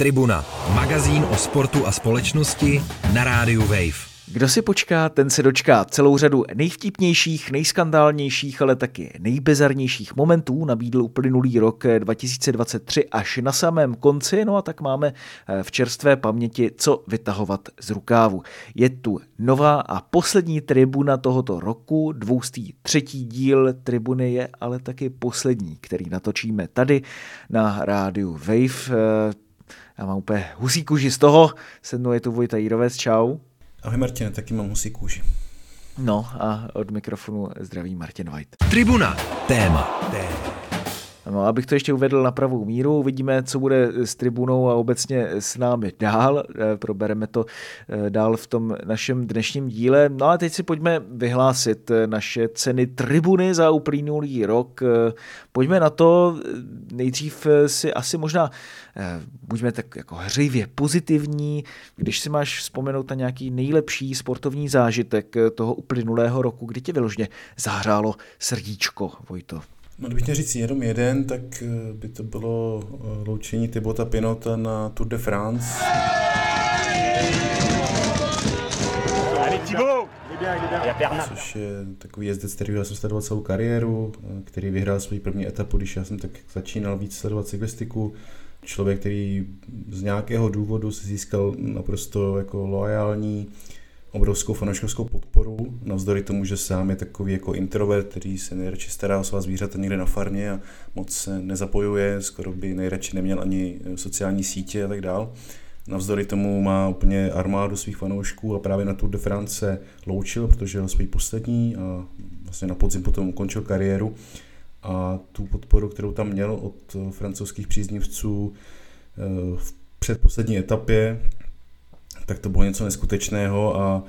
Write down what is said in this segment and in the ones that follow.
Tribuna, magazín o sportu a společnosti na rádiu Wave. Kdo si počká, ten se dočká. Celou řadu nejvtipnějších, nejskandálnějších, ale taky nejbezarnějších momentů nabídl uplynulý rok 2023 až na samém konci, no a tak máme eh, v čerstvé paměti co vytahovat z rukávu. Je tu nová a poslední tribuna tohoto roku, dvoustý třetí díl tribuny je ale taky poslední, který natočíme tady na rádiu Wave. Já mám úplně husí kůži z toho, se mnou je tu Vojta Jírovec, čau. Ahoj Martine, taky mám husí kůži. No a od mikrofonu zdraví Martin White. Tribuna, téma. téma. No, abych to ještě uvedl na pravou míru, uvidíme, co bude s tribunou a obecně s námi dál. Eh, probereme to eh, dál v tom našem dnešním díle. No a teď si pojďme vyhlásit eh, naše ceny tribuny za uplynulý rok. Pojďme na to. Nejdřív si asi možná buďme tak jako hřejivě pozitivní, když si máš vzpomenout na nějaký nejlepší sportovní zážitek toho uplynulého roku, kdy tě vyložně zahrálo srdíčko, Vojto. No, kdybych měl říct jenom jeden, tak eh, by to bylo eh, loučení Tybota Pinota na Tour de France. Což je takový jezdec, který já jsem sledoval celou kariéru, eh, který vyhrál svou první etapu, když já jsem tak začínal víc sledovat cyklistiku. Člověk, který z nějakého důvodu se získal naprosto jako loajální obrovskou fanouškovskou podporu, navzdory tomu, že sám je takový jako introvert, který se nejradši stará o svá zvířata někde na farmě a moc se nezapojuje, skoro by nejradši neměl ani eh, sociální sítě a tak dál. Navzdory tomu má úplně armádu svých fanoušků a právě na Tour de France loučil, protože byl svůj poslední a vlastně na podzim potom ukončil kariéru a tu podporu, kterou tam měl od eh, francouzských příznivců eh, v předposlední etapě, tak to bylo něco neskutečného a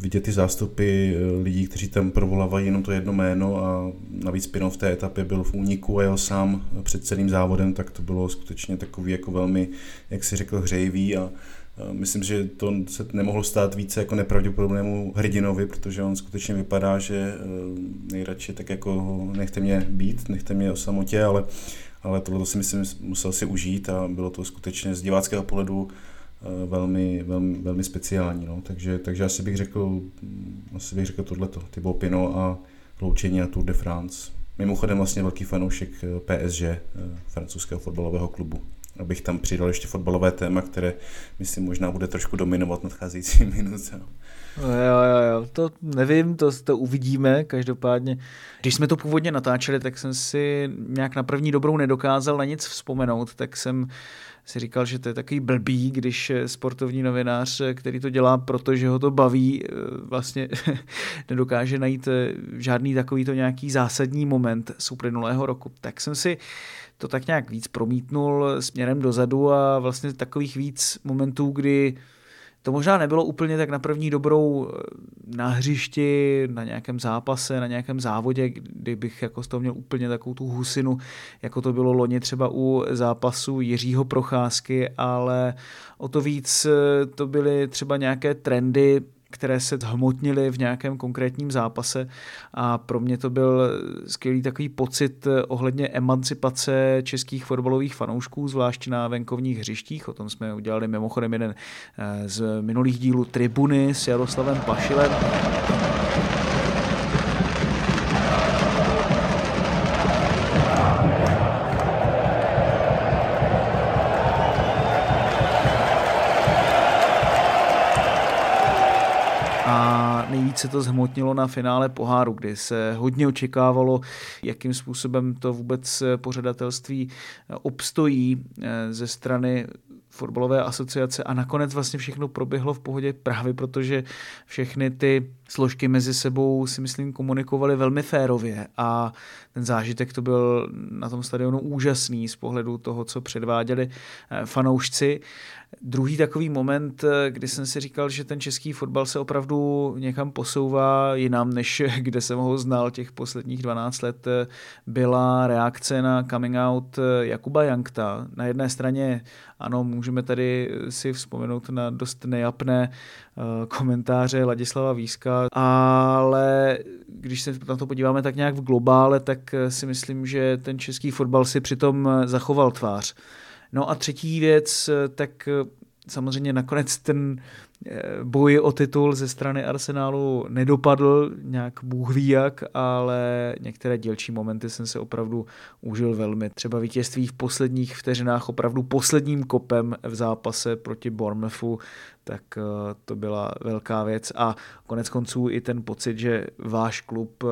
vidět ty zástupy eh, lidí, kteří tam provolávají jenom to jedno jméno a navíc Pino v té etapě byl v úniku a jel sám před celým závodem, tak to bylo skutečně takový jako velmi, jak si řekl, hřejivý a Myslím, že to se nemohlo stát více jako nepravděpodobnému hrdinovi, protože on skutečně vypadá, že eh, nejradši tak jako nechte mě být, nechte mě o samotě, ale, ale tohle si myslím musel si užít a bylo to skutečně z diváckého pohledu Eh, velmi, velmi, velmi speciální. No. Takže, takže asi bych řekl, asi bych řekl tohleto, Thibaut Pino a loučení a Tour de France. Mimochodem vlastně velký fanoušek eh, PSG, eh, francouzského fotbalového klubu. Abych tam přidal ještě fotbalové téma, které myslím možná bude trošku dominovat nadcházející minutě. No jo, jo, jo, to nevím, to, to uvidíme, každopádně. Když jsme to původně natáčeli, tak jsem si nějak na první dobrou nedokázal na nic vzpomenout, tak jsem si říkal, že to je takový blbý, když sportovní novinář, který to dělá, protože ho to baví, vlastně nedokáže najít žádný takovýto nějaký zásadní moment z uplynulého roku. Tak jsem si to tak nějak víc promítnul směrem dozadu a vlastně takových víc momentů, kdy to možná nebylo úplně tak na první dobrou eh, na hřišti, na nějakém zápase, na nějakém závodě, kdybych jako z toho měl úplně takovou tu husinu, jako to bylo loni třeba u zápasu Jiřího Procházky, ale o to víc eh, to byly třeba nějaké trendy, které se hmotnily v nějakém konkrétním zápase a pro mě to byl skvělý takový pocit ohledně emancipace českých fotbalových fanoušků, zvlášť na venkovních hřištích. O tom jsme udělali mimochodem jeden eh, z minulých dílů Tribuny s Jaroslavem Pašilem. Nejvíc se to zhmotnilo na finále poháru, kdy se hodně očekávalo, jakým způsobem to vůbec pořadatelství obstojí eh, ze strany fotbalové asociace. A nakonec vlastně všechno proběhlo v pohodě právě protože všechny ty složky mezi sebou si myslím komunikovaly velmi férově a ten zážitek to byl na tom stadionu úžasný z pohledu toho, co předváděli eh, fanoušci. Druhý takový moment, eh, kdy jsem si říkal, že ten český fotbal se opravdu někam posouvá jinam, než kde jsem ho znal těch posledních 12 let, eh, byla reakce na coming out Jakuba Jankta. Na jedné straně, ano, můžeme tady si vzpomenout na dost nejapné komentáře Ladislava Víska, ale když se na to podíváme tak nějak v globále, tak si myslím, že ten český fotbal si přitom zachoval tvář No a třetí věc, tak samozřejmě nakonec ten eh, boj o titul ze strany Arsenálu nedopadl nějak bůh ví jak, ale některé dělčí momenty jsem se opravdu užil velmi. Třeba vítězství v posledních vteřinách opravdu posledním kopem v zápase proti Bournemouthu tak eh, to byla velká věc a konec konců i ten pocit, že váš klub eh,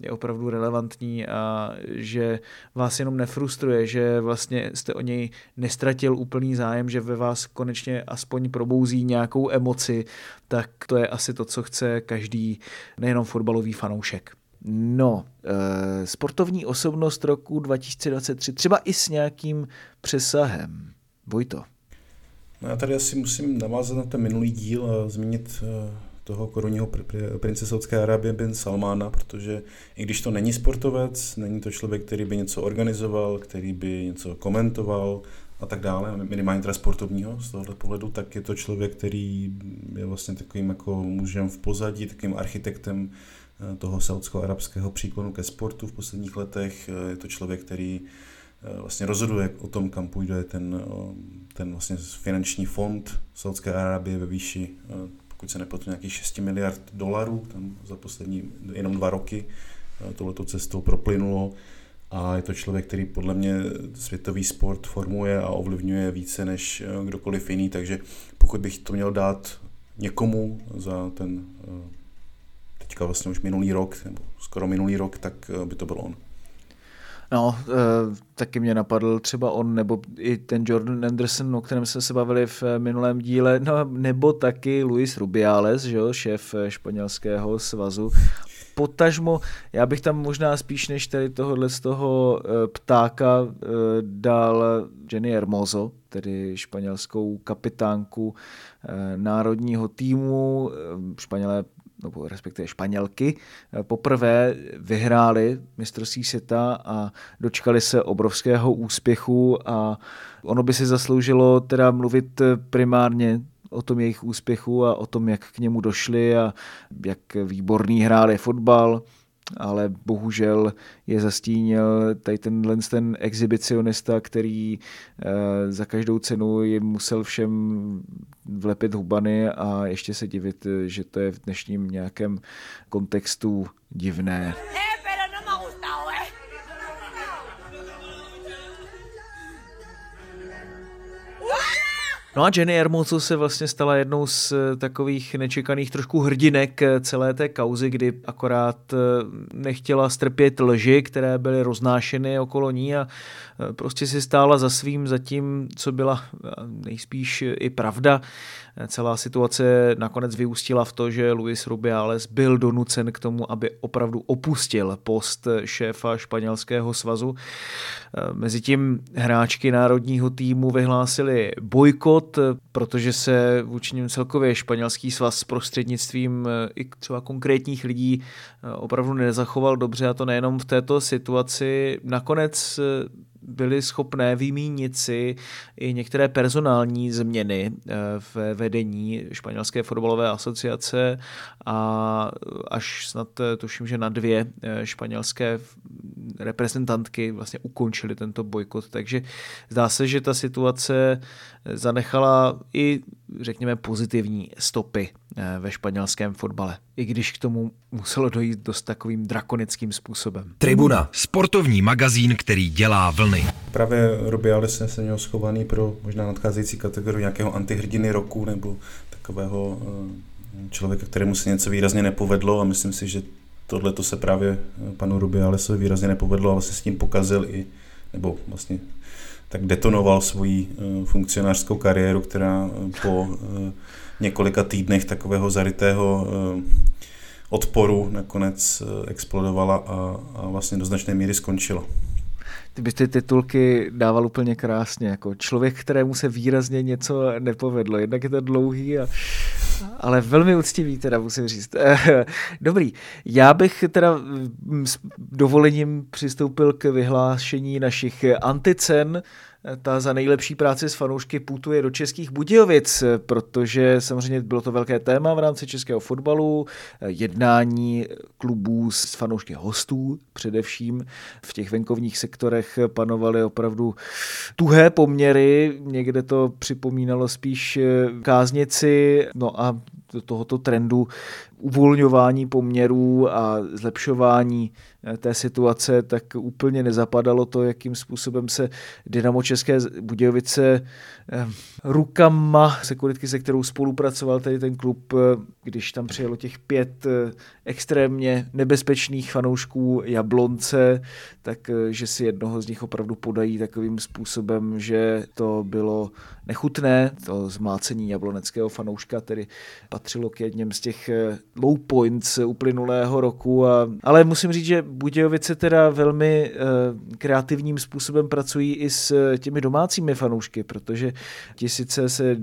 je opravdu relevantní a že vás jenom nefrustruje, že vlastně jste o něj nestratil úplný zájem, že ve vás konečně aspoň probouzí nějakou emoci, tak to je asi to, co chce každý nejenom fotbalový fanoušek. No, e, sportovní osobnost roku 2023, třeba i s nějakým přesahem. Vojto. No já tady asi musím navázat na ten minulý díl a zmínit eh, toho korunního prince Saudské Arábie bin Salmána, protože i když to není sportovec, není to člověk, který by něco organizoval, který by něco komentoval a tak dále, minimálně teda sportovního z tohoto pohledu, tak je to člověk, který je vlastně takovým jako mužem v pozadí, takovým architektem eh, toho saudsko-arabského příklonu ke sportu v posledních letech. Eh, je to člověk, který vlastně rozhoduje o tom, kam půjde ten ten vlastně finanční fond Saudské Arábie ve výši, eh, pokud se nepletu, nějakých 6 miliard dolarů, tam za poslední jenom dva roky eh, tohleto cestou proplynulo a je to člověk, který podle mě světový sport formuje a ovlivňuje více než eh, kdokoliv jiný, takže pokud bych to měl dát někomu za ten teďka vlastně už minulý rok, nebo skoro minulý rok, tak by to byl on. No, e, taky mě napadl třeba on, nebo i ten Jordan Anderson, o kterém jsme se bavili v eh, minulém díle, no, nebo taky Luis Rubiales, že jo, šéf eh, španělského svazu. Potažmo, já bych tam možná spíš než tady tohohle z toho ptáka dal Jenny Hermoso, tedy španělskou kapitánku národního týmu. Španělé nebo respektive Španělky, eh, poprvé vyhráli mistrovství světa a dočkali se obrovského úspěchu a ono by si zasloužilo teda mluvit primárně o tom jejich úspěchu a o tom, jak k němu došli a jak výborný hráli fotbal, ale bohužel je zastínil tady tenhle ten exhibicionista, který eh, za každou cenu jim musel všem vlepit hubany a ještě se divit, že to je v dnešním nějakém kontextu divné. No a Jenny Hermoso se vlastně stala jednou z eh, takových nečekaných trošku hrdinek eh, celé té kauzy, kdy akorát eh, nechtěla strpět lži, které byly roznášeny okolo ní a prostě si stála za svým, za tím, co byla nejspíš i pravda. Celá situace nakonec vyústila v to, že Luis Rubiales byl donucen k tomu, aby opravdu opustil post šéfa španělského svazu. Mezitím hráčky národního týmu vyhlásili bojkot, protože se vůči ním celkově španělský svaz s prostřednictvím i třeba konkrétních lidí opravdu nezachoval dobře a to nejenom v této situaci. Nakonec byly schopné vymínit si i některé personální změny eh, v vedení španělské fotbalové asociace a až snad eh, tuším, že na dvě eh, španělské reprezentantky vlastně ukončili tento bojkot. Takže zdá se, že ta situace zanechala i, řekněme, pozitivní stopy eh, ve španělském fotbale. I když k tomu muselo dojít dost takovým drakonickým způsobem. Tribuna, sportovní magazín, který dělá vlny. Právě Rubiales se měl schovaný pro možná nadcházející kategorii nějakého antihrdiny roku nebo takového eh, člověka, kterému se něco výrazně nepovedlo a myslím si, že tohle to se právě eh, panu Rubialesovi výrazně nepovedlo a vlastně s tím pokazil i, nebo vlastně tak detonoval svoji eh, funkcionářskou kariéru, která eh, po několika týdnech takového zarytého odporu nakonec explodovala a, a vlastně do značné míry skončila ty bys ty titulky dával úplně krásně, jako člověk, kterému se výrazně něco nepovedlo. Jednak je to dlouhý, a, ale velmi úctivý, teda musím říct. Dobrý, já bych teda s dovolením přistoupil k vyhlášení našich anticen. Ta za nejlepší práci s fanoušky putuje do českých Budějovic, protože samozřejmě bylo to velké téma v rámci českého fotbalu, jednání klubů s fanoušky hostů především. V těch venkovních sektorech panovaly opravdu tuhé poměry, někde to připomínalo spíš káznici, no a do tohoto trendu uvolňování poměrů a zlepšování eh, té situace, tak úplně nezapadalo to, jakým způsobem se Dynamo České Budějovice eh, rukama sekuritky, se kterou spolupracoval tady ten klub, eh, když tam přijelo těch pět extrémně nebezpečných fanoušků Jablonce, tak že si jednoho z nich opravdu podají takovým způsobem, že to bylo nechutné. To zmácení jabloneckého fanouška tedy patřilo k jedním z těch low points uplynulého roku. A, ale musím říct, že Budějovice teda velmi uh, kreativním způsobem pracují i s eh, těmi domácími fanoušky, protože ti sice se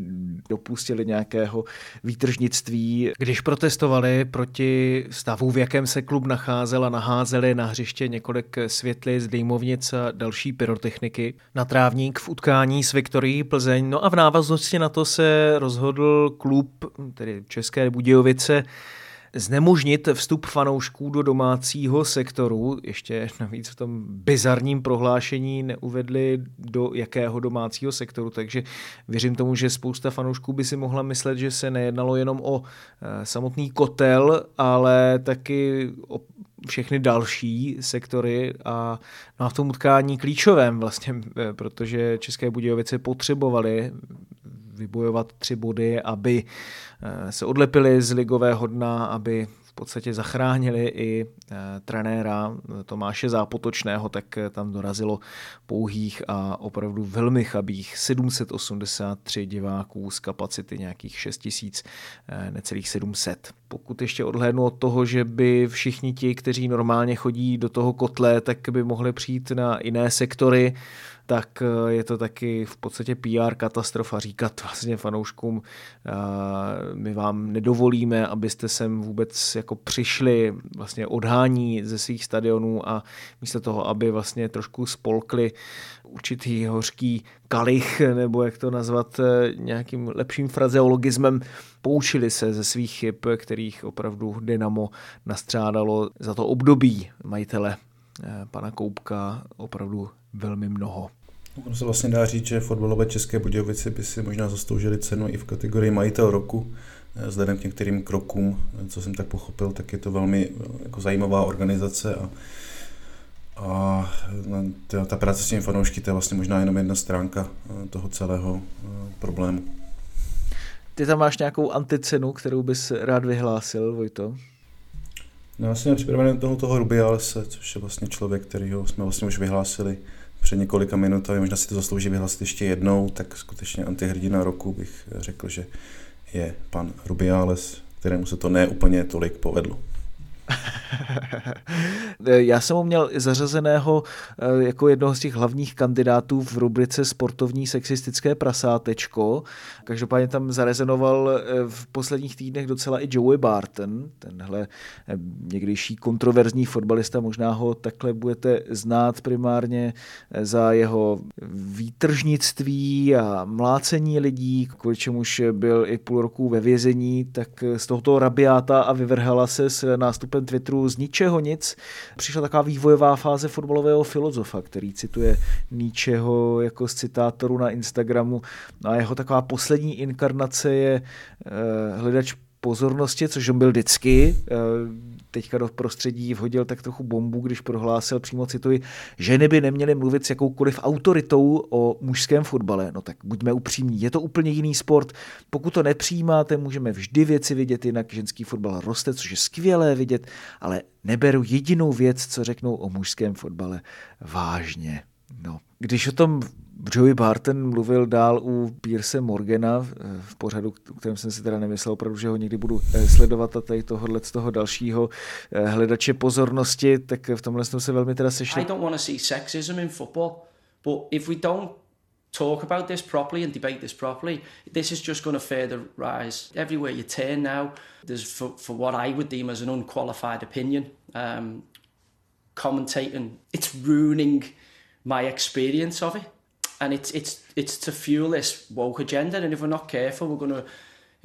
dopustili nějakého výtržnictví, když protestovali proti stavu, v jakém se klub nacházel a naházeli na hřiště několik světlic, dýmovnic a další pyrotechniky. Na trávník v utkání s Viktorií Plzeň. No a v návaznosti na to se rozhodl klub, tedy České Budějovice, znemožnit vstup fanoušků do domácího sektoru. Ještě navíc v tom bizarním prohlášení neuvedli do jakého domácího sektoru, takže věřím tomu, že spousta fanoušků by si mohla myslet, že se nejednalo jenom o eh, samotný kotel, ale taky o všechny další sektory a, no a v tom utkání klíčovém vlastně, eh, protože České Budějovice potřebovaly vybojovat tři body, aby eh, se odlepili z ligového dna, aby v podstatě zachránili i eh, trenéra Tomáše Zápotočného, tak eh, tam dorazilo pouhých a opravdu velmi chabých 783 diváků z kapacity nějakých 6000, necelých 700. Pokud ještě odhlédnu od toho, že by všichni ti, kteří normálně chodí do toho kotle, tak by mohli přijít na jiné sektory, tak eh, je to taky v podstatě PR katastrofa říkat vlastně fanouškům, eh, my vám nedovolíme, abyste sem vůbec jako přišli vlastně odhání ze svých stadionů a místo toho, aby vlastně trošku spolkli určitý hořký kalich, nebo jak to nazvat eh, nějakým lepším frazeologismem, poučili se ze svých chyb, kterých opravdu Dynamo nastřádalo za to období majitele pana Koupka opravdu velmi mnoho. Ono se vlastně dá říct, že fotbalové České Budějovice by si možná zasloužili cenu i v kategorii majitel roku, eh, vzhledem k některým krokům, eh, co jsem tak pochopil, tak je to velmi eh, jako zajímavá organizace a, a ta, ta práce s těmi fanoušky, to je vlastně možná jenom jedna stránka toho celého problému. Ty tam máš nějakou anticenu, kterou bys rád vyhlásil, Vojto? No, já jsem připravený toho, toho Rubialse, což je vlastně člověk, kterýho jsme vlastně už vyhlásili před několika minutami, možná si to zaslouží vyhlasit ještě jednou, tak skutečně antihrdina roku bych řekl, že je pan Rubiales, kterému se to ne úplně tolik povedlo. Já jsem ho měl zařazeného eh, jako jednoho z těch hlavních kandidátů v rubrice Sportovní sexistické prasátečko. Každopádně tam zarezonoval eh, v posledních týdnech docela i Joey Barton, tenhle eh, někdejší kontroverzní fotbalista. Možná ho takhle budete znát primárně za jeho výtržnictví a mlácení lidí, kvůli čemuž byl i půl roku ve vězení, tak z tohoto rabiáta a vyvrhala se s nástupem nástupem Twitteru z ničeho nic přišla taková vývojová fáze fotbalového filozofa, který cituje ničeho jako z citátoru na Instagramu. No a jeho taková poslední inkarnace je uh, hledač pozornosti, což on byl vždycky. Eh, teďka do prostředí vhodil tak trochu bombu, když prohlásil přímo cituji, ženy by neměly mluvit s jakoukoliv autoritou o mužském fotbale. No tak buďme upřímní, je to úplně jiný sport. Pokud to nepřijímáte, můžeme vždy věci vidět jinak. Ženský fotbal roste, což je skvělé vidět, ale neberu jedinou věc, co řeknou o mužském fotbale vážně. No. Když o tom Joey Barton mluvil dál u Pierce Morgana v pořadu, o kterém jsem si teda nemyslel opravdu, že ho někdy budu eh, sledovat a tady tohohle z toho dalšího eh, hledače pozornosti, tak v tomhle se velmi teda sešli. I don't want to see sexism in football, but if we don't talk about this properly and debate this properly, this is just going to further rise. Everywhere you turn now, there's for, for what I would deem as an unqualified opinion, um, commentating. It's ruining my experience of it. And it's it's it's to fuel this woke agenda. And if we're not careful, we're going to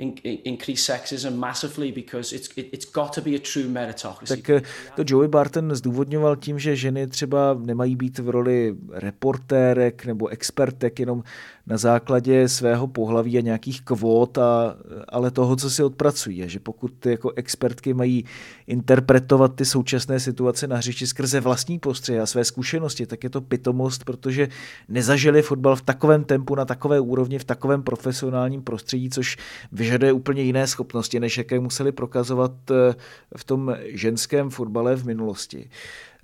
in, in, increase sexism massively because it's it, it's got to be a true meritocracy. Tak eh, to Joey Barton zdůvodňoval tím, že ženy třeba nemají být v roli reportérek nebo expertek jenom na základě svého pohlaví a nějakých kvót, a, ale toho, co si odpracují. A že pokud ty jako expertky mají interpretovat ty současné situace na hřišti skrze vlastní postřehy a své zkušenosti, tak je to pitomost, protože nezažili fotbal v takovém tempu, na takové úrovni, v takovém profesionálním prostředí, což vyžaduje úplně jiné schopnosti, než jaké museli prokazovat eh, v tom ženském fotbale v minulosti.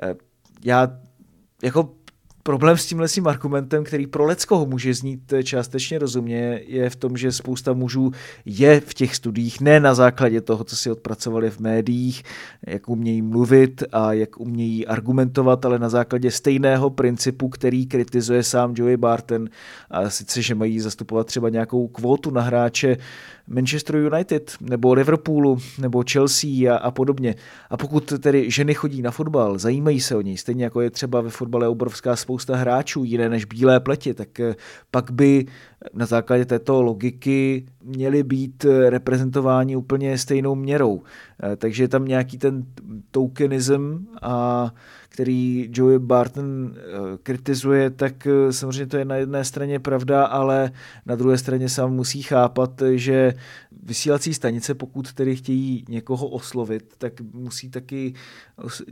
Eh, já jako Problém s tímhle tím argumentem, který pro Leckoho může znít částečně rozumně, je v tom, že spousta mužů je v těch studiích ne na základě toho, co si odpracovali v médiích, jak umějí mluvit a jak umějí argumentovat, ale na základě stejného principu, který kritizuje sám Joey Barton, a sice, že mají zastupovat třeba nějakou kvótu na hráče Manchester United nebo Liverpoolu nebo Chelsea a, a podobně. A pokud tedy ženy chodí na fotbal, zajímají se o něj, stejně jako je třeba ve fotbale obrovská spousta hráčů, jiné než bílé pleti, tak eh, pak by na základě této logiky měli být eh, reprezentováni úplně stejnou měrou. Eh, takže je tam nějaký ten tokenism a který Joey Barton eh, kritizuje, tak eh, samozřejmě to je na jedné straně pravda, ale na druhé straně sám musí chápat, že vysílací stanice, pokud tedy chtějí někoho oslovit, tak musí taky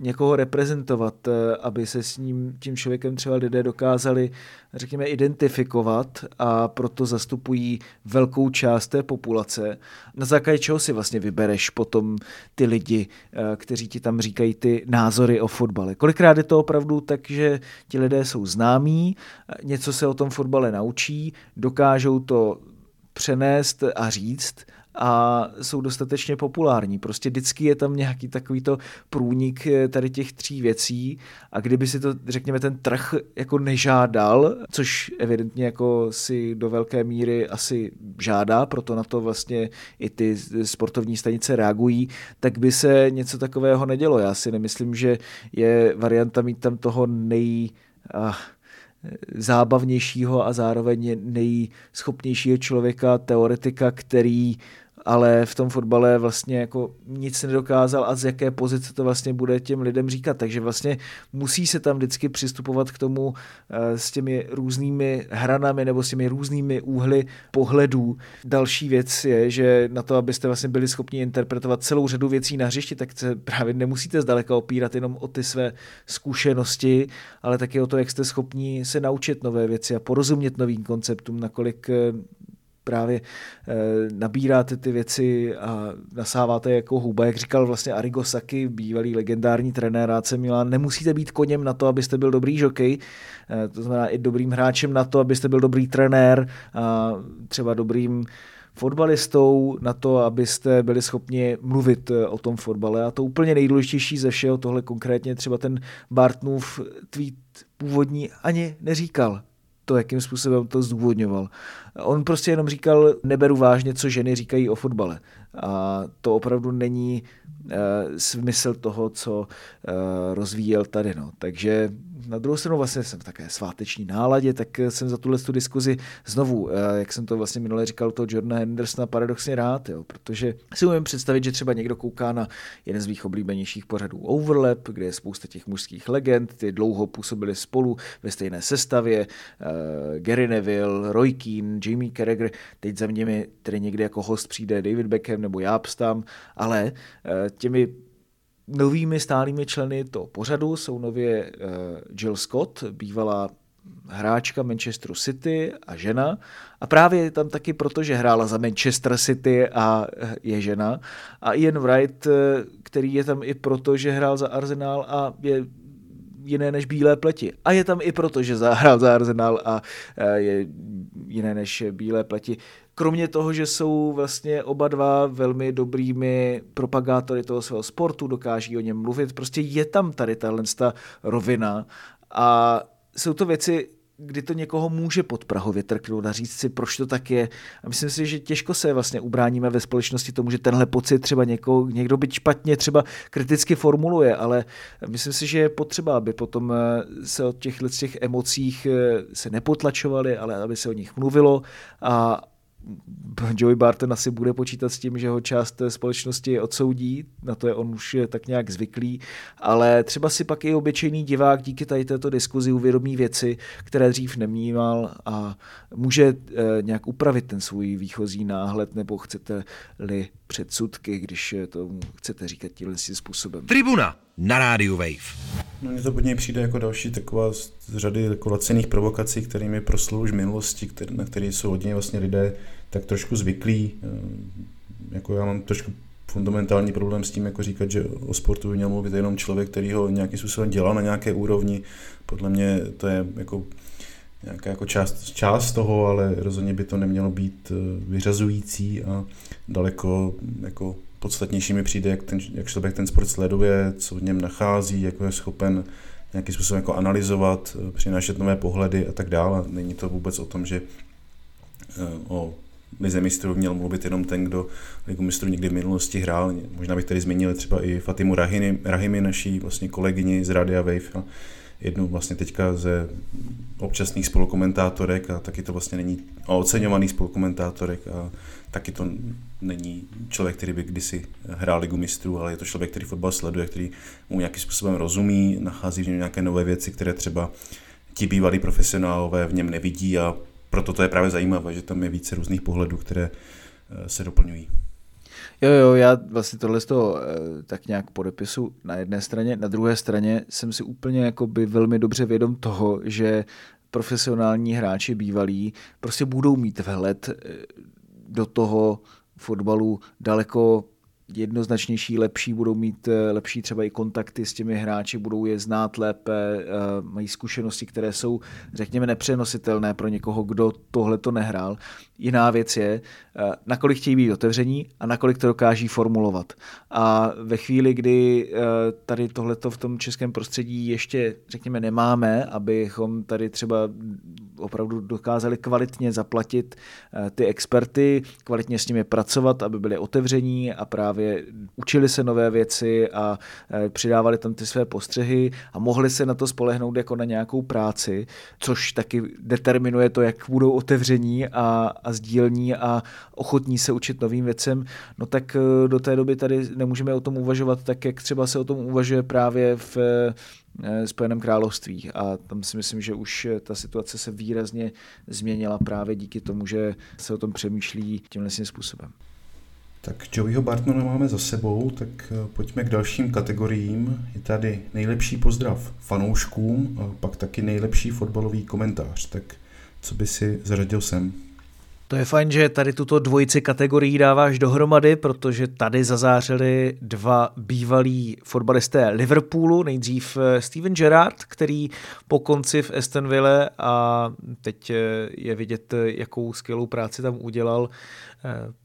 někoho reprezentovat, eh, aby se s ním, tím člověkem třeba lidé dokázali, řekněme, identifikovat a proto zastupují velkou část té populace. Na základě čeho si vlastně vybereš potom ty lidi, kteří ti tam říkají ty názory o fotbale. Kolik Kolikrát je to opravdu tak, že ti lidé jsou známí, něco se o tom fotbale naučí, dokážou to přenést a říct a jsou dostatečně populární. Prostě vždycky je tam nějaký takovýto průnik eh, tady těch tří věcí a kdyby si to, řekněme, ten trh jako nežádal, což evidentně jako si do velké míry asi žádá, proto na to vlastně i ty sportovní stanice reagují, tak by se něco takového nedělo. Já si nemyslím, že je varianta mít tam toho nej... Ah, zábavnějšího a zároveň nejschopnějšího člověka, teoretika, který ale v tom fotbale vlastně jako nic nedokázal a z jaké pozice to vlastně bude těm lidem říkat. Takže vlastně musí se tam vždycky přistupovat k tomu eh, s těmi různými hranami nebo s těmi různými úhly pohledů. Další věc je, že na to, abyste vlastně byli schopni interpretovat celou řadu věcí na hřišti, tak se právě nemusíte zdaleka opírat jenom o ty své zkušenosti, ale taky o to, jak jste schopni se naučit nové věci a porozumět novým konceptům, nakolik eh, právě e, nabíráte ty věci a nasáváte jako houba, jak říkal vlastně Arrigo Saki, bývalý legendární trenér AC Milan, nemusíte být koněm na to, abyste byl dobrý žokej, e, to znamená i dobrým hráčem na to, abyste byl dobrý trenér a třeba dobrým fotbalistou na to, abyste byli schopni mluvit eh, o tom fotbale. A to úplně nejdůležitější ze všeho, tohle konkrétně třeba ten Bartnův tweet původní ani neříkal to, jakým způsobem to zdůvodňoval. On prostě jenom říkal, neberu vážně, co ženy říkají o fotbale. A to opravdu není uh, smysl toho, co uh, rozvíjel tady. No. Takže na druhou stranu vlastně jsem v také sváteční náladě, tak jsem za tuhle tu diskuzi znovu, eh, jak jsem to vlastně minule říkal, to Jordana Hendersona paradoxně rád, jo, protože si umím představit, že třeba někdo kouká na jeden z mých oblíbenějších pořadů Overlap, kde je spousta těch mužských legend, ty dlouho působili spolu ve stejné sestavě, uh, Gary Neville, Roy Keane, Jamie Carragher, teď za mě tedy někdy jako host přijde David Beckham nebo Jáps tam, ale uh, těmi Novými stálými členy toho pořadu jsou nově uh, Jill Scott, bývalá hráčka Manchesteru City a žena. A právě je tam taky proto, že hrála za Manchester City a eh, je žena. A Ian Wright, eh, který je tam i proto, že hrál za Arsenal a je jiné než bílé pleti. A je tam i proto, že zahrál za Arsenal a je jiné než bílé pleti. Kromě toho, že jsou vlastně oba dva velmi dobrými propagátory toho svého sportu, dokáží o něm mluvit, prostě je tam tady tahle rovina a jsou to věci, kdy to někoho může pod Prahově trknout a říct si, proč to tak je. A myslím si, že těžko se vlastně ubráníme ve společnosti tomu, že tenhle pocit třeba někoho, někdo byť špatně třeba kriticky formuluje, ale myslím si, že je potřeba, aby potom eh, se o těchto těch emocích eh, se nepotlačovali, ale aby se o nich mluvilo a, Joey Barton asi bude počítat s tím, že ho část té společnosti odsoudí, na to je on už tak nějak zvyklý, ale třeba si pak i obyčejný divák díky tady této diskuzi uvědomí věci, které dřív nemýval a může eh, nějak upravit ten svůj výchozí náhled, nebo chcete-li předsudky, když to chcete říkat tímhle způsobem. Tribuna na rádiu Wave. No mně to pod něj přijde jako další taková z řady jako lacených provokací, kterými proslul už v minulosti, který, na které jsou hodně vlastně lidé tak trošku zvyklí. Eh, jako já mám trošku fundamentální problém s tím, jako říkat, že o sportu by měl mluvit jenom člověk, který ho nějakým způsobem dělá na nějaké úrovni. Podle mě to je jako nějaká jako část, část toho, ale rozhodně by to nemělo být eh, vyřazující a daleko jako podstatnější mi přijde, jak, ten, jak člověk ten sport sleduje, co v něm nachází, jako je schopen nějakým způsobem jako analyzovat, eh, přinášet nové pohledy a tak dále. Není to vůbec o tom, že o lize mistrů měl mluvit jenom ten, kdo ligu mistrů někdy v minulosti hrál. Možná bych tady zmínil třeba i Fatimu Rahimi, Rahimi naší vlastně kolegyni z Radia Wave, jednu vlastně teďka ze občasných spolukomentátorek a taky to vlastně není oceňovaný spolukomentátorek a taky to není člověk, který by kdysi hrál ligu mistrů, ale je to člověk, který fotbal sleduje, který mu nějakým způsobem rozumí, nachází v něm nějaké nové věci, které třeba ti bývalí profesionálové v něm nevidí a proto to je právě zajímavé, že tam je více různých pohledů, které eh, se doplňují. Jo, jo, já vlastně tohle z toho eh, tak nějak podepisu na jedné straně, na druhé straně jsem si úplně jako by velmi dobře vědom toho, že profesionální hráči bývalí prostě budou mít vhled eh, do toho fotbalu daleko jednoznačnější, lepší, budou mít eh, lepší třeba i kontakty s těmi hráči, budou je znát lépe, eh, mají zkušenosti, které jsou, řekněme, nepřenositelné pro někoho, kdo tohle to nehrál. Jiná věc je, eh, nakolik chtějí být otevření a nakolik to dokáží formulovat. A ve chvíli, kdy tady tohleto v tom českém prostředí ještě, řekněme, nemáme, abychom tady třeba opravdu dokázali kvalitně zaplatit ty experty, kvalitně s nimi pracovat, aby byli otevření a právě právě učili se nové věci a e, přidávali tam ty své postřehy a mohli se na to spolehnout jako na nějakou práci, což taky determinuje to, jak budou otevření a, a sdílní a ochotní se učit novým věcem, no tak e, do té doby tady nemůžeme o tom uvažovat tak, jak třeba se o tom uvažuje právě v e, Spojeném království. A tam si myslím, že už ta situace se výrazně změnila právě díky tomu, že se o tom přemýšlí tímhle způsobem. Tak Joeyho Bartona máme za sebou, tak eh, pojďme k dalším kategoriím. Je tady nejlepší pozdrav fanouškům a pak taky nejlepší fotbalový komentář. Tak co by si zařadil sem? To je fajn, že tady tuto dvojici kategorií dáváš dohromady, protože tady zazářili dva bývalí fotbalisté Liverpoolu, nejdřív eh, Steven Gerrard, který po konci v Aston a teď eh, je vidět, jakou skvělou práci tam udělal,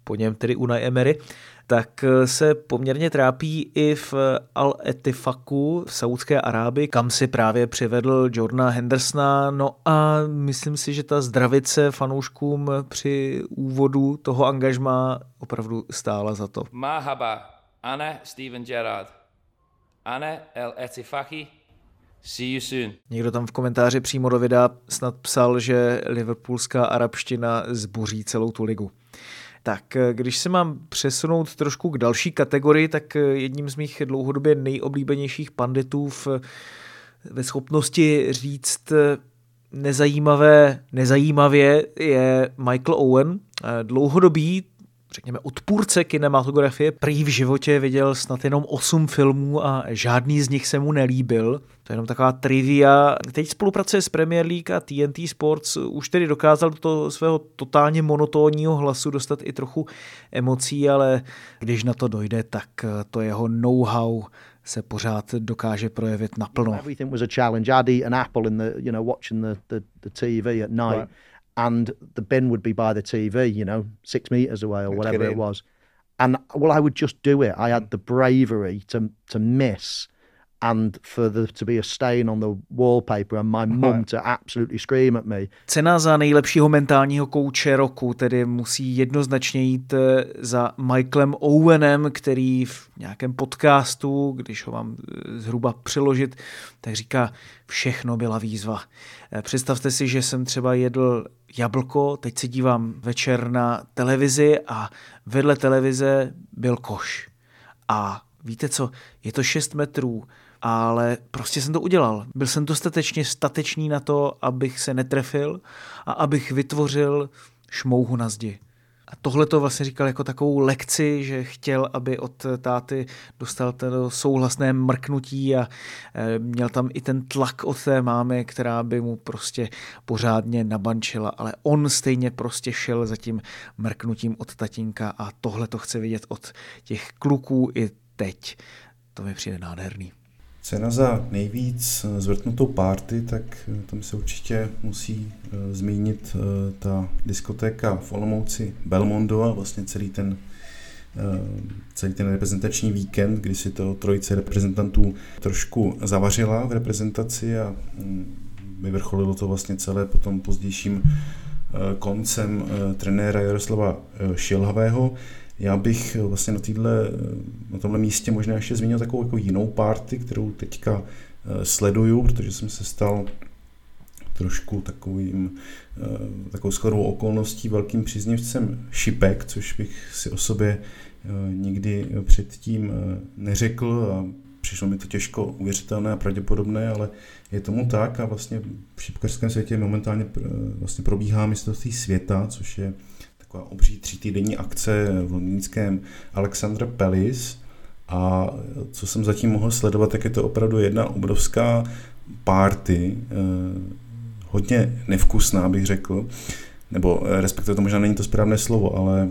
po něm tedy Unai Emery, tak se poměrně trápí i v Al-Etifaku v Saudské Arábii, kam si právě přivedl Jordana Hendersona. No a myslím si, že ta zdravice fanouškům při úvodu toho angažma opravdu stála za to. Mahaba, Ane Steven Gerrard. Ane El Etifaki, See you soon. Někdo tam v komentáři přímo do videa snad psal, že liverpoolská arabština zboří celou tu ligu. Tak eh, když se mám přesunout trošku k další kategorii, tak eh, jedním z mých dlouhodobě nejoblíbenějších panditů v, ve schopnosti říct eh, nezajímavé, nezajímavě je Michael Owen, dlouhodobý řekněme, odpůrce kinematografie, prý v životě viděl snad jenom 8 filmů a žádný z nich se mu nelíbil. To je jenom taková trivia. Teď spolupracuje s Premier League a TNT Sports. Už tedy dokázal do toho svého totálně monotónního hlasu dostat i trochu emocí, ale když na to dojde, tak to jeho know-how se pořád dokáže projevit naplno. Everything was a challenge. An apple in the, you know, watching the, the, the TV at night. Right. And the bin would be by the TV, you know, six meters away or whatever it was. And well, I would just do it. I had the bravery to to miss and for there to be a stain on the wallpaper and my mum to absolutely scream at me. Cena za nejlepšího mentálního kouče roku tedy musí jednoznačně jít eh, za Michaelem Owenem, který v nějakém podcastu, když ho mám eh, zhruba přeložit, tak říká, všechno byla výzva. Eh, představte si, že jsem třeba jedl jablko, teď se dívám večer na televizi a vedle televize byl koš. A víte co, je to 6 metrů, ale prostě jsem to udělal. Byl jsem dostatečně statečný na to, abych se netrefil a abych vytvořil šmouhu na zdi. A tohle to vlastně říkal jako takovou lekci, že chtěl, aby od táty dostal to souhlasné mrknutí a e, měl tam i ten tlak od té mámy, která by mu prostě pořádně nabančila, ale on stejně prostě šel za tím mrknutím od tatínka a tohle to chce vidět od těch kluků i teď. To mi přijde nádherný. Cena za nejvíc zvrtnutou party, tak tam se určitě musí uh, zmínit ta diskotéka v Olomouci Belmondo a vlastně celý ten celý ten reprezentační víkend, kdy si to trojice reprezentantů trošku zavařila v reprezentaci a um, vyvrcholilo to vlastně celé potom pozdějším koncem trenéra Jaroslava Šilhavého. Já bych eh, vlastně na, týdle, eh, na tomhle místě možná ještě zmínil takovou jako jinou party, kterou teďka eh, sleduju, protože jsem se stal trošku takovým, takovou skladou okolností velkým příznivcem šipek, což bych si o sobě nikdy předtím neřekl a přišlo mi to těžko uvěřitelné a pravděpodobné, ale je tomu tak a vlastně v šipkařském světě momentálně vlastně probíhá mistrovství světa, což je taková obří třítýdenní akce v londýnském Alexandra Palace. A co jsem zatím mohl sledovat, tak je to opravdu jedna obrovská party, eh, hodně nevkusná bych řekl, nebo eh, respektive to možná není to správné slovo, ale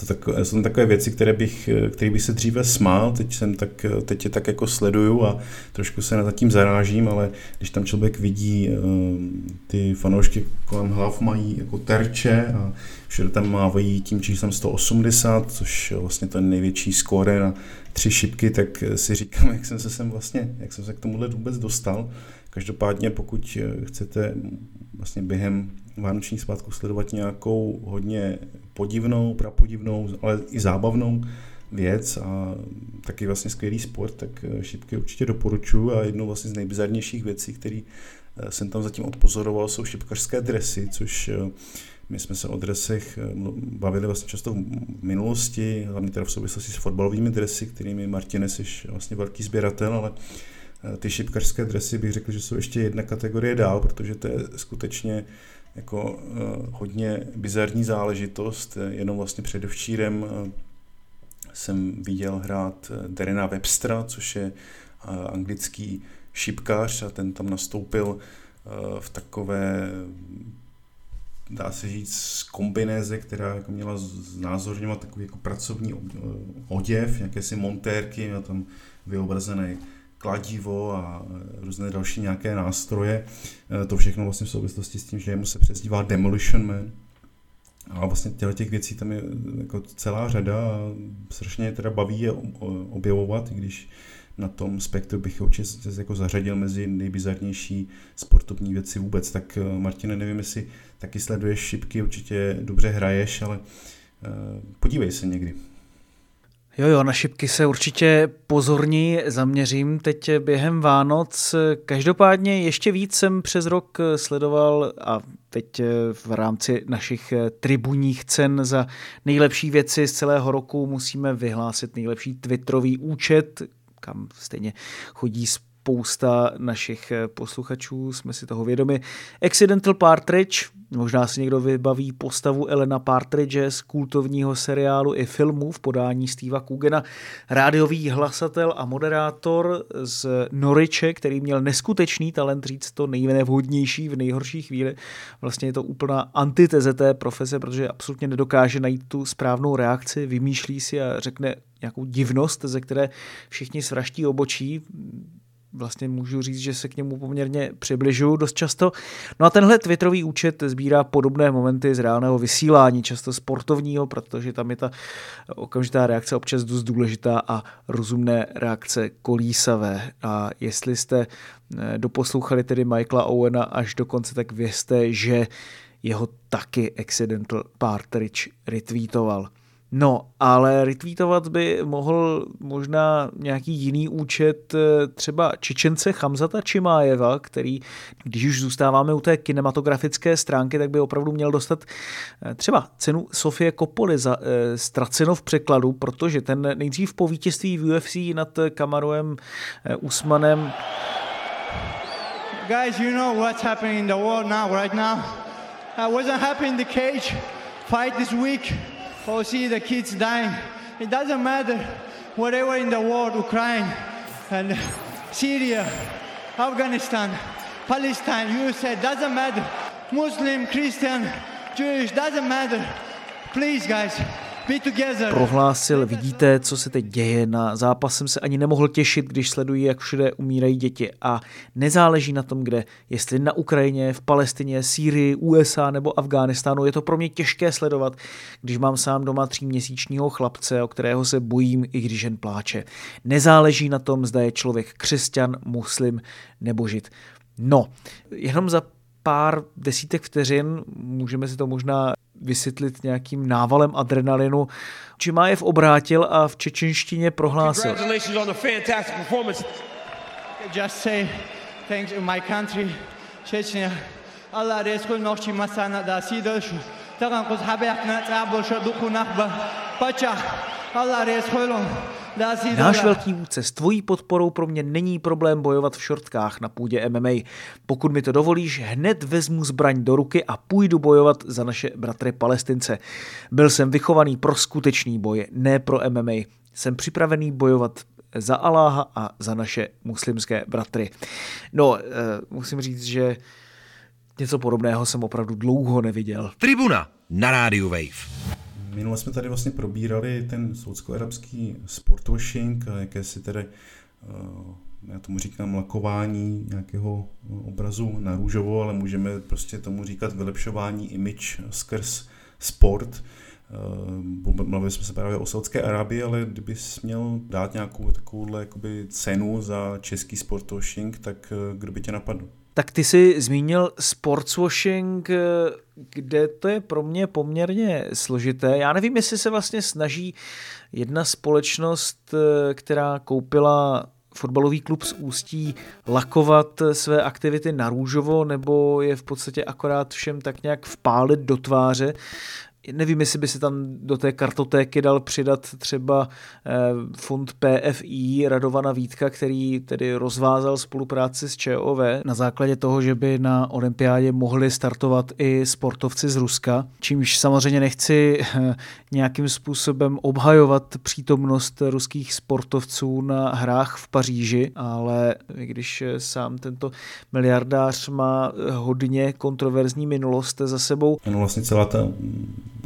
to takové, jsou takové věci, které bych, které bych se dříve smál, teď, jsem tak, teď je tak jako sleduju a trošku se nad tím zarážím, ale když tam člověk vidí uh, ty fanoušky kolem hlav mají jako terče a všude tam mávají tím číslem 180, což je vlastně ten největší skóre na tři šipky, tak si říkám, jak jsem se sem vlastně, jak jsem se k tomuhle vůbec dostal. Každopádně, pokud chcete vlastně během vánočních svátků sledovat nějakou hodně podivnou, prapodivnou, ale i zábavnou věc a taky vlastně skvělý sport, tak eh, šipky určitě doporučuji a jednou vlastně z nejbizarnějších věcí, které eh, jsem tam zatím odpozoroval, jsou šipkařské dresy, což eh, my jsme se o dresech bavili vlastně často v minulosti, hlavně teda v souvislosti s fotbalovými dresy, kterými Martinez je vlastně velký sběratel, ale ty šipkařské dresy bych řekl, že jsou ještě jedna kategorie dál, protože to je skutečně jako uh, hodně bizarní záležitost. Jenom vlastně předevčírem uh, jsem viděl hrát Derena Webstra, což je anglický šipkář a ten tam nastoupil v takové dá se říct, kombinéze, která jako měla znázorňovat takový jako pracovní oděv, nějaké si montérky, měl tam vyobrazený kladivo a e, různé další nějaké nástroje. E, to všechno vlastně v souvislosti s tím, že mu se přezdívá Demolition Man. A vlastně těchto těch věcí tam je e, jako celá řada a strašně teda baví je objevovat, i když na tom spektru bych určitě jako zařadil mezi nejbizarnější sportovní věci vůbec. Tak Martine, nevím, jestli taky sleduješ šipky, určitě dobře hraješ, ale podívej se někdy. Jo, jo, na šipky se určitě pozorně zaměřím teď během Vánoc. Každopádně ještě víc jsem přes rok sledoval a teď v rámci našich tribunních cen za nejlepší věci z celého roku musíme vyhlásit nejlepší Twitterový účet, kam stejně chodí spousta našich posluchačů, jsme si toho vědomi. Accidental Partridge, Možná si někdo vybaví postavu Elena Partridge z kultovního seriálu i filmu v podání Steva Kugena. Rádiový hlasatel a moderátor z Noriče, který měl neskutečný talent říct to nejvhodnější v nejhorší chvíli. Vlastně je to úplná antiteze té profese, protože absolutně nedokáže najít tu správnou reakci, vymýšlí si a řekne nějakou divnost, ze které všichni svraští obočí vlastně můžu říct, že se k němu poměrně přibližuju dost často. No a tenhle Twitterový účet sbírá podobné momenty z reálného vysílání, často sportovního, protože tam je ta okamžitá reakce občas dost důležitá a rozumné reakce kolísavé. A jestli jste eh, doposlouchali tedy Michaela Owena až do konce, tak vězte, že jeho taky Accidental Partridge retweetoval. No, ale retweetovat by mohl možná nějaký jiný účet, eh, třeba Čečence Chamzata Čimájeva, který, když už zůstáváme u té kinematografické stránky, tak by opravdu měl dostat eh, třeba cenu Sofie Koppoly za eh, ztraceno v překladu, protože ten nejdřív po vítězství v UFC nad Kamaruem eh, Usmanem Guys, you know what's happening in the world now, right now? I wasn't happy in the cage fight this week. Or see the kids dying. It doesn't matter whatever in the world, Ukraine and Syria, Afghanistan, Palestine, you said, doesn't matter. Muslim, Christian, Jewish, doesn't matter. Please, guys, prohlásil, vidíte, co se teď děje, na zápas jsem se ani nemohl těšit, když sleduji, jak všude umírají děti a nezáleží na tom, kde, jestli na Ukrajině, v Palestině, Sýrii, USA nebo Afghánistánu, je to pro mě těžké sledovat, když mám sám doma tříměsíčního chlapce, o kterého se bojím, i když jen pláče. Nezáleží na tom, zda je člověk křesťan, muslim nebo žid. No, jenom za pár desítek vteřin, můžeme si to možná vysvětlit nějakým návalem adrenalinu. Čimájev obrátil a v čečenštině prohlásil. Allah Náš velký vůdce, s tvojí podporou pro mě není problém bojovat v šortkách na půdě MMA. Pokud mi to dovolíš, hned vezmu zbraň do ruky a půjdu bojovat za naše bratry Palestince. Byl jsem vychovaný pro skutečný boj, ne pro MMA. Jsem připravený bojovat za Aláha a za naše muslimské bratry. No, uh, musím říct, že něco podobného jsem opravdu dlouho neviděl. Tribuna na rádiu Wave. Minule jsme tady vlastně probírali ten soudsko-arabský sportwashing a jakési tedy, eh, já tomu říkám lakování nějakého obrazu na růžovo, ale můžeme prostě tomu říkat vylepšování image skrz sport. Eh, mluvili jsme se právě o Saudské Arábii, ale kdybys měl dát nějakou takovouhle cenu za český sportwashing, tak eh, kdo by tě napadl? Tak ty jsi zmínil sportswashing, kde to je pro mě poměrně složité. Já nevím, jestli se vlastně snaží jedna společnost, která koupila fotbalový klub z Ústí lakovat své aktivity na růžovo, nebo je v podstatě akorát všem tak nějak vpálit do tváře nevím, jestli by se tam do té kartotéky dal přidat třeba eh, fond PFI Radovana Vítka, který tedy rozvázal spolupráci s ČOV na základě toho, že by na olympiádě mohli startovat i sportovci z Ruska, čímž samozřejmě nechci eh, nějakým způsobem obhajovat přítomnost ruských sportovců na hrách v Paříži, ale když eh, sám tento miliardář má hodně kontroverzní minulost za sebou. No vlastně celá ta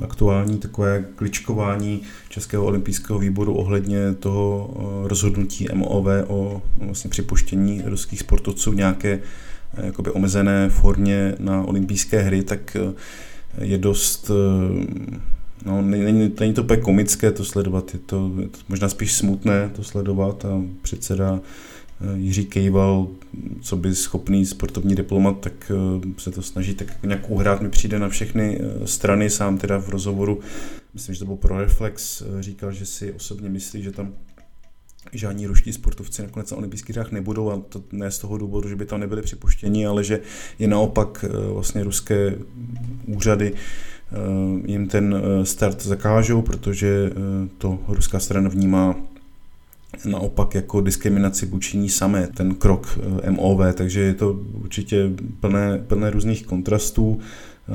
aktuální takové kličkování Českého olympijského výboru ohledně toho eh, rozhodnutí MOV o vlastně připuštění ruských sportovců v nějaké eh, jakoby omezené formě na olympijské hry, tak eh, je dost No, není, není to úplně komické to sledovat, je to, je to možná spíš smutné to sledovat a předseda Jiří Kejval, co by schopný sportovní diplomat, tak eh, se to snaží tak nějak uhrát. Mi přijde na všechny eh, strany, sám teda v rozhovoru, myslím, že to byl pro Reflex, říkal, že si osobně myslí, že tam žádní ruští sportovci nakonec na olympijských hrách nebudou a to ne z toho důvodu, že by tam nebyli připuštěni, ale že je naopak vlastně ruské úřady jim ten start zakážou, protože to ruská strana vnímá naopak jako diskriminaci vůči ní samé, ten krok eh, MOV, takže je to určitě plné, plné různých kontrastů. Eh,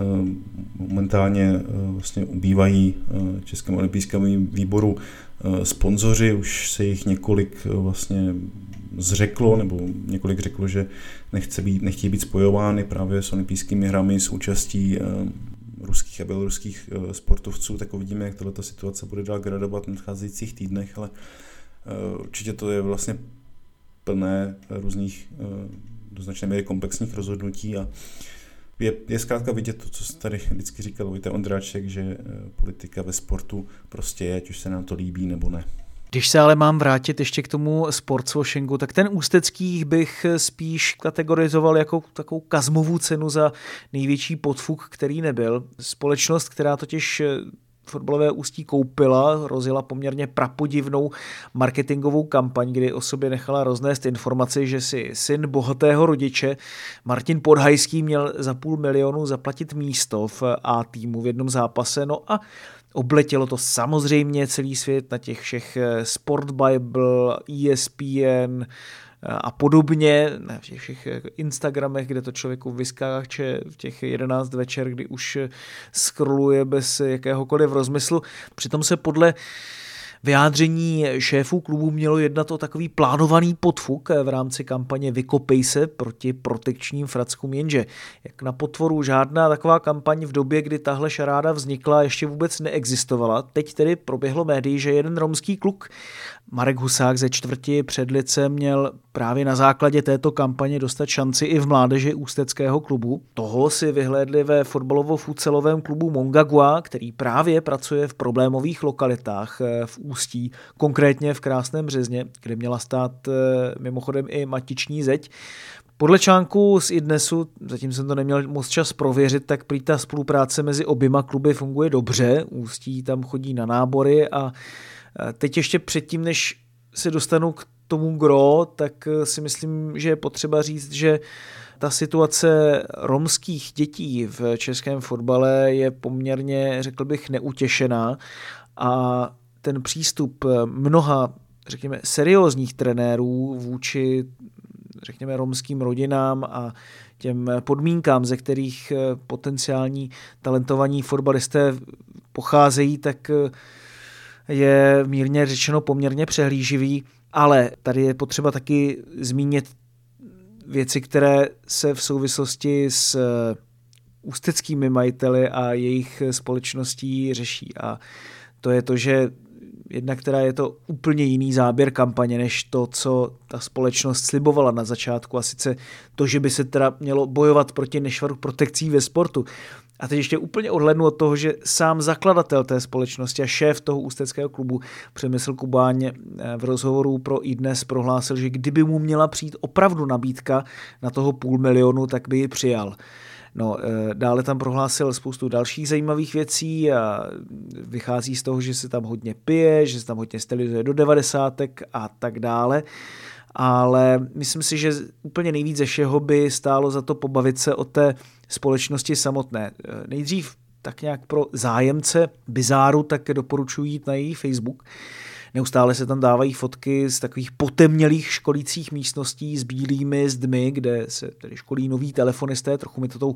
momentálně eh, vlastně ubývají Českému olympijskému výboru sponzoři, už se jich několik vlastně zřeklo, nebo několik řeklo, že nechce být, nechtějí být spojovány právě s olympijskými hrami s účastí ruských a běloruských sportovců, tak uvidíme, jak tato situace bude dál gradovat v nadcházejících týdnech, ale určitě to je vlastně plné různých do značné míry komplexních rozhodnutí a je, je zkrátka vidět to, co tady vždycky říkal Vojta Ondráček, že politika ve sportu prostě je, ať už se nám to líbí nebo ne. Když se ale mám vrátit ještě k tomu sportswashingu, tak ten ústecký bych spíš kategorizoval jako takovou kazmovou cenu za největší podfuk, který nebyl. Společnost, která totiž fotbalové ústí koupila, rozjela poměrně prapodivnou marketingovou kampaň, kdy o sobě nechala roznést informaci, že si syn bohatého rodiče Martin Podhajský měl za půl milionu zaplatit místo v A týmu v jednom zápase. No a Obletělo to samozřejmě celý svět na těch všech eh, Sport Bible, ESPN a podobně, na všech eh, Instagramech, kde to člověku vyskáče v těch 11 večer, kdy už scrolluje bez jakéhokoliv rozmyslu. Přitom se podle vyjádření šéfů klubu mělo jednat o takový plánovaný podfuk v rámci kampaně Vykopej se proti protekčním frackům, jenže jak na potvoru žádná taková kampaň v době, kdy tahle šaráda vznikla, ještě vůbec neexistovala. Teď tedy proběhlo médií, že jeden romský kluk Marek Husák ze čtvrti před licem měl právě na základě této kampaně dostat šanci i v mládeži ústeckého klubu. Toho si vyhlédli ve fotbalovo-futsalovém klubu Mongagua, který právě pracuje v problémových lokalitách eh, v Ústí, konkrétně v Krásném Březně, kde měla stát eh, mimochodem i matiční zeď. Podle článku z Idnesu, zatím jsem to neměl moc čas prověřit, tak prý ta spolupráce mezi oběma kluby funguje dobře. Ústí tam chodí na nábory a Teď ještě předtím, než se dostanu k tomu gro, tak eh, si myslím, že je potřeba říct, že ta situace romských dětí v českém fotbale je poměrně, řekl bych, neutěšená. A ten přístup mnoha, řekněme, seriózních trenérů vůči, řekněme, romským rodinám a těm podmínkám, ze kterých eh, potenciální talentovaní fotbalisté pocházejí, tak eh, je mírně řečeno poměrně přehlíživý, ale tady je potřeba taky zmínit věci, které se v souvislosti s eh, ústeckými majiteli a jejich společností řeší. A to je to, že jedna, která je to úplně jiný záběr kampaně, než to, co ta společnost slibovala na začátku. A sice to, že by se teda mělo bojovat proti nešvaru protekcí ve sportu. A teď ještě úplně odhlednu od toho, že sám zakladatel té společnosti a šéf toho ústeckého klubu Přemysl Kubáň eh, v rozhovoru pro iDnes prohlásil, že kdyby mu měla přijít opravdu nabídka na toho půl milionu, tak by ji přijal. No, eh, dále tam prohlásil spoustu dalších zajímavých věcí a vychází z toho, že se tam hodně pije, že se tam hodně stylizuje do devadesátek a tak dále ale myslím si, že úplně nejvíc ze všeho by stálo za to pobavit se o té společnosti samotné. Nejdřív tak nějak pro zájemce bizáru tak doporučuji jít na její Facebook, Neustále se tam dávají fotky z takových potemnělých školících místností s bílými zdmi, kde se tedy školí noví telefonisté. Trochu mi to tou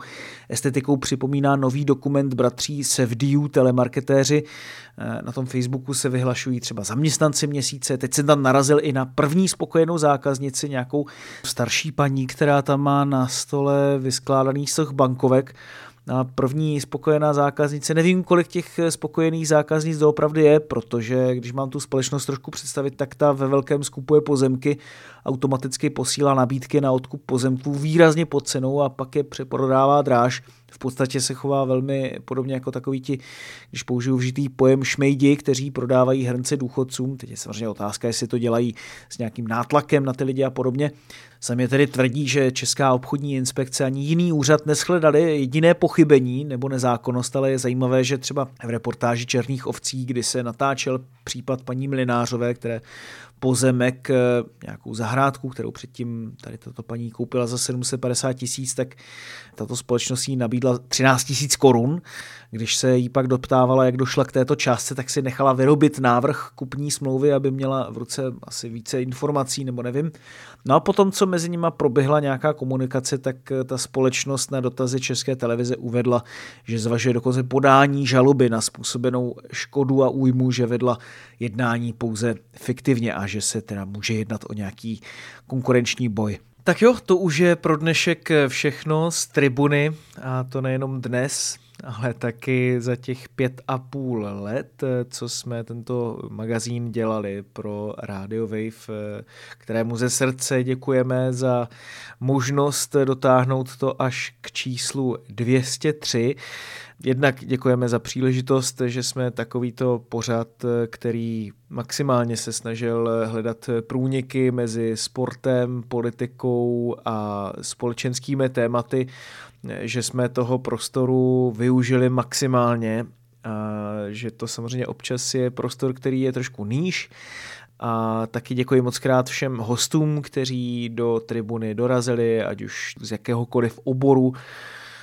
estetikou připomíná nový dokument bratří Sevdiu, telemarketéři. Eh, na tom Facebooku se vyhlašují třeba zaměstnanci měsíce. Teď jsem tam narazil i na první spokojenou zákaznici, nějakou starší paní, která tam má na stole vyskládaný soch bankovek a první spokojená zákaznice. Nevím, kolik těch spokojených zákaznic doopravdy je, protože když mám tu společnost trošku představit, tak ta ve velkém skupuje pozemky, automaticky posílá nabídky na odkup pozemků výrazně pod cenou a pak je přeprodává dráž. V podstatě se chová velmi podobně jako takový ti, když použiju vžitý pojem šmejdi, kteří prodávají hrnce důchodcům. Teď je samozřejmě otázka, jestli to dělají s nějakým nátlakem na ty lidi a podobně. Sami tedy tvrdí, že Česká obchodní inspekce ani jiný úřad neschledali jediné pochybení nebo nezákonnost, ale je zajímavé, že třeba v reportáži Černých ovcí, kdy se natáčel případ paní Mlinářové, které pozemek, eh, nějakou zahrádku, kterou předtím tady tato paní koupila za 750 tisíc, tak tato společnost jí nabídla 13 tisíc korun. Když se jí pak doptávala, jak došla k této částce, tak si nechala vyrobit návrh kupní smlouvy, aby měla v ruce asi více informací, nebo nevím. No a potom, co mezi nimi proběhla nějaká komunikace, tak eh, ta společnost na dotazy České televize uvedla, že zvažuje dokonce podání žaloby na způsobenou škodu a újmu, že vedla jednání pouze fiktivně a že se teda může jednat o nějaký konkurenční boj. Tak jo, to už je pro dnešek všechno z tribuny a to nejenom dnes. ale taky za těch pět a půl let, co jsme tento magazín dělali pro Radio Wave, kterému ze srdce děkujeme za možnost dotáhnout to až k číslu 203. Jednak děkujeme za příležitost, že jsme takovýto pořad, který maximálně se snažil hledat průniky mezi sportem, politikou a společenskými tématy, že jsme toho prostoru využili maximálně, a že to samozřejmě občas je prostor, který je trošku níž, a taky děkuji moc krát všem hostům, kteří do tribuny dorazili, ať už z jakéhokoliv oboru,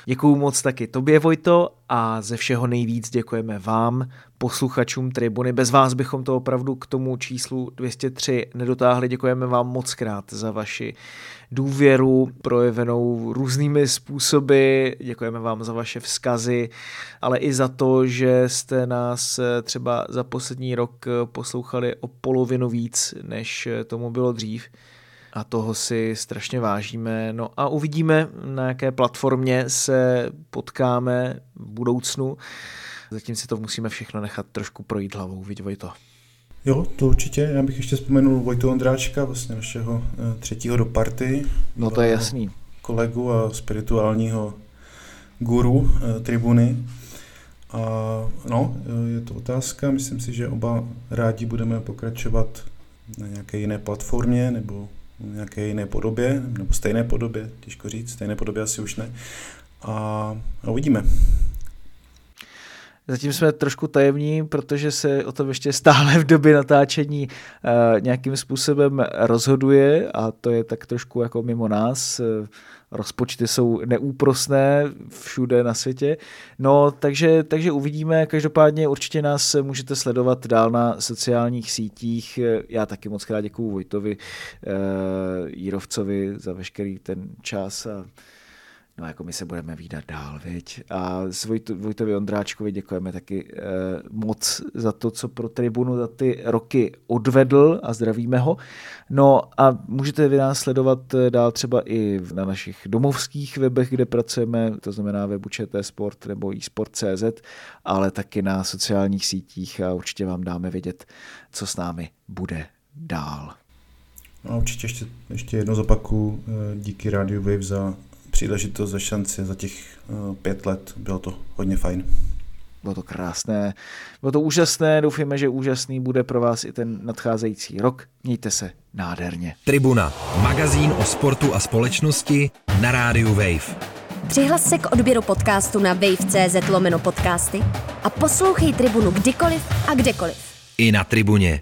Děkuju moc taky tobě, Vojto, a ze všeho nejvíc děkujeme vám, posluchačům Tribuny. Bez vás bychom to opravdu k tomu číslu 203 nedotáhli. Děkujeme vám moc krát za vaši důvěru projevenou různými způsoby. Děkujeme vám za vaše vzkazy, ale i za to, že jste nás třeba za poslední rok poslouchali o polovinu víc, než tomu bylo dřív a toho si strašně vážíme. No a uvidíme, na jaké platformě se potkáme v budoucnu. Zatím si to musíme všechno nechat trošku projít hlavou, vidí Vojto. Jo, to určitě. Já bych ještě vzpomenul Vojtu Ondráčka, vlastně našeho eh, třetího do party. No to je jasný. Kolegu a spirituálního guru eh, tribuny. A no, eh, je to otázka. Myslím si, že oba rádi budeme pokračovat na nějaké jiné platformě nebo nějaké jiné podobě, nebo stejné podobě, těžko říct, stejné podobě asi už ne. A, a uvidíme. Zatím jsme trošku tajemní, protože se o tom ještě stále v době natáčení uh, nějakým způsobem rozhoduje a to je tak trošku jako mimo nás. Uh, rozpočty jsou neúprosné všude na světě. No, takže, takže uvidíme. Každopádně určitě nás můžete sledovat dál na sociálních sítích. Já taky moc krát děkuju Vojtovi uh, Jírovcovi za veškerý ten čas a No jako my se budeme výdat dál, viď? A s Vojt, Vojtovi Ondráčkovi děkujeme taky eh, moc za to, co pro tribunu za ty roky odvedl a zdravíme ho. No a můžete vy nás sledovat eh, dál třeba i na našich domovských webech, kde pracujeme, to znamená webu ČT Sport nebo eSport.cz, ale taky na sociálních sítích a určitě vám dáme vědět, co s námi bude dál. No, určitě ještě, ještě jedno zopaku. Eh, díky Radio Wave za příležitost, za šanci za těch uh, pět let. Bylo to hodně fajn. Bylo to krásné, bylo to úžasné, doufíme, že úžasný bude pro vás i ten nadcházející rok. Mějte se nádherně. Tribuna, magazín o sportu a společnosti na rádiu Wave. Přihlas se k odběru podcastu na wave.cz lomeno podcasty a poslouchej Tribunu kdykoliv a kdekoliv. I na Tribuně.